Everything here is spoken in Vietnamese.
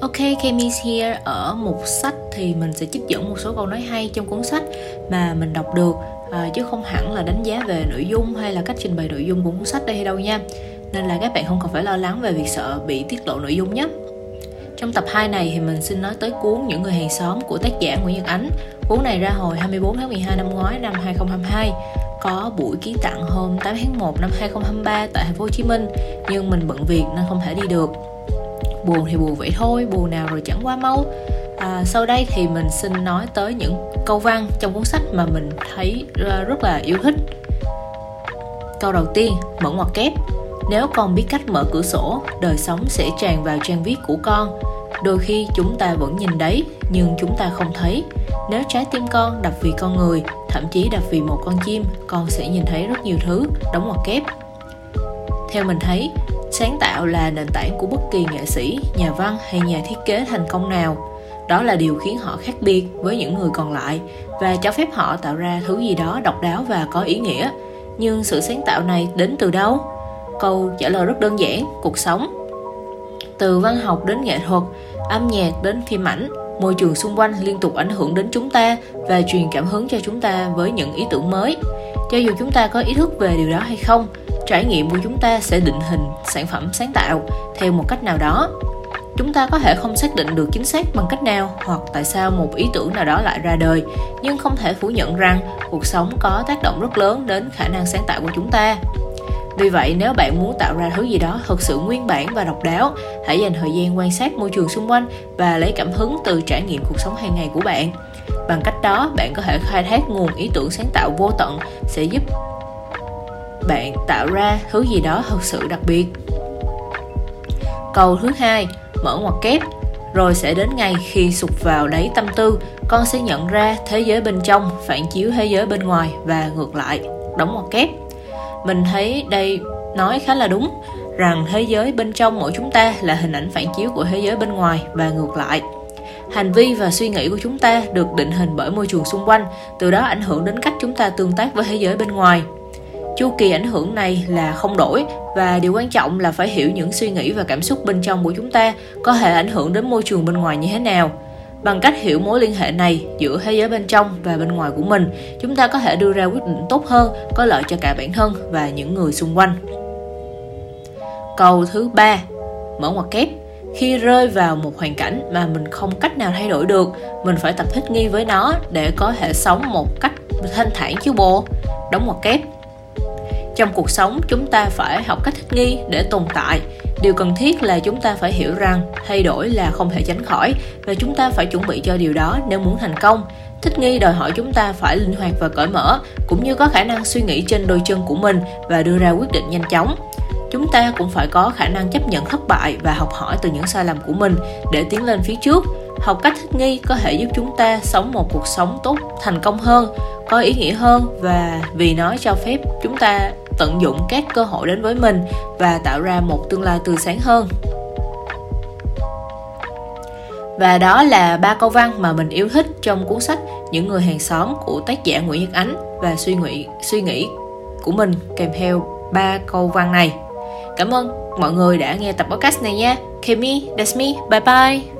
Ok, Kemi's here ở một sách thì mình sẽ trích dẫn một số câu nói hay trong cuốn sách mà mình đọc được à, chứ không hẳn là đánh giá về nội dung hay là cách trình bày nội dung của cuốn sách đây đâu nha. Nên là các bạn không cần phải lo lắng về việc sợ bị tiết lộ nội dung nhé. Trong tập 2 này thì mình xin nói tới cuốn Những người hàng xóm của tác giả Nguyễn Nhật Ánh. Cuốn này ra hồi 24 tháng 12 năm ngoái năm 2022 có buổi ký tặng hôm 8 tháng 1 năm 2023 tại thành phố Hồ Chí Minh nhưng mình bận việc nên không thể đi được buồn thì buồn vậy thôi buồn nào rồi chẳng qua mau. À, sau đây thì mình xin nói tới những câu văn trong cuốn sách mà mình thấy à, rất là yêu thích. Câu đầu tiên mở ngoặc kép. Nếu con biết cách mở cửa sổ đời sống sẽ tràn vào trang viết của con. Đôi khi chúng ta vẫn nhìn đấy nhưng chúng ta không thấy. Nếu trái tim con đập vì con người thậm chí đập vì một con chim con sẽ nhìn thấy rất nhiều thứ đóng ngoặc kép theo mình thấy, sáng tạo là nền tảng của bất kỳ nghệ sĩ, nhà văn hay nhà thiết kế thành công nào. Đó là điều khiến họ khác biệt với những người còn lại và cho phép họ tạo ra thứ gì đó độc đáo và có ý nghĩa. Nhưng sự sáng tạo này đến từ đâu? Câu trả lời rất đơn giản, cuộc sống. Từ văn học đến nghệ thuật, âm nhạc đến phim ảnh, môi trường xung quanh liên tục ảnh hưởng đến chúng ta và truyền cảm hứng cho chúng ta với những ý tưởng mới. Cho dù chúng ta có ý thức về điều đó hay không trải nghiệm của chúng ta sẽ định hình sản phẩm sáng tạo theo một cách nào đó. Chúng ta có thể không xác định được chính xác bằng cách nào hoặc tại sao một ý tưởng nào đó lại ra đời, nhưng không thể phủ nhận rằng cuộc sống có tác động rất lớn đến khả năng sáng tạo của chúng ta. Vì vậy, nếu bạn muốn tạo ra thứ gì đó thật sự nguyên bản và độc đáo, hãy dành thời gian quan sát môi trường xung quanh và lấy cảm hứng từ trải nghiệm cuộc sống hàng ngày của bạn. Bằng cách đó, bạn có thể khai thác nguồn ý tưởng sáng tạo vô tận sẽ giúp bạn tạo ra thứ gì đó thật sự đặc biệt. Câu thứ hai, mở ngoặc kép. Rồi sẽ đến ngày khi sụp vào đáy tâm tư, con sẽ nhận ra thế giới bên trong phản chiếu thế giới bên ngoài và ngược lại, đóng ngoặc kép. Mình thấy đây nói khá là đúng, rằng thế giới bên trong mỗi chúng ta là hình ảnh phản chiếu của thế giới bên ngoài và ngược lại. Hành vi và suy nghĩ của chúng ta được định hình bởi môi trường xung quanh, từ đó ảnh hưởng đến cách chúng ta tương tác với thế giới bên ngoài chu kỳ ảnh hưởng này là không đổi, và điều quan trọng là phải hiểu những suy nghĩ và cảm xúc bên trong của chúng ta có thể ảnh hưởng đến môi trường bên ngoài như thế nào. Bằng cách hiểu mối liên hệ này giữa thế giới bên trong và bên ngoài của mình, chúng ta có thể đưa ra quyết định tốt hơn, có lợi cho cả bản thân và những người xung quanh. Câu thứ ba, mở ngoặc kép. Khi rơi vào một hoàn cảnh mà mình không cách nào thay đổi được, mình phải tập thích nghi với nó để có thể sống một cách thanh thản chứ bộ. Đóng ngoặc kép trong cuộc sống chúng ta phải học cách thích nghi để tồn tại. Điều cần thiết là chúng ta phải hiểu rằng thay đổi là không thể tránh khỏi và chúng ta phải chuẩn bị cho điều đó nếu muốn thành công. Thích nghi đòi hỏi chúng ta phải linh hoạt và cởi mở, cũng như có khả năng suy nghĩ trên đôi chân của mình và đưa ra quyết định nhanh chóng. Chúng ta cũng phải có khả năng chấp nhận thất bại và học hỏi từ những sai lầm của mình để tiến lên phía trước. Học cách thích nghi có thể giúp chúng ta sống một cuộc sống tốt, thành công hơn, có ý nghĩa hơn và vì nó cho phép chúng ta tận dụng các cơ hội đến với mình và tạo ra một tương lai tươi sáng hơn. Và đó là ba câu văn mà mình yêu thích trong cuốn sách những người hàng xóm của tác giả nguyễn nhật ánh và suy nghĩ suy nghĩ của mình kèm theo ba câu văn này. Cảm ơn mọi người đã nghe tập podcast này nha. Kemi, that's me, bye bye.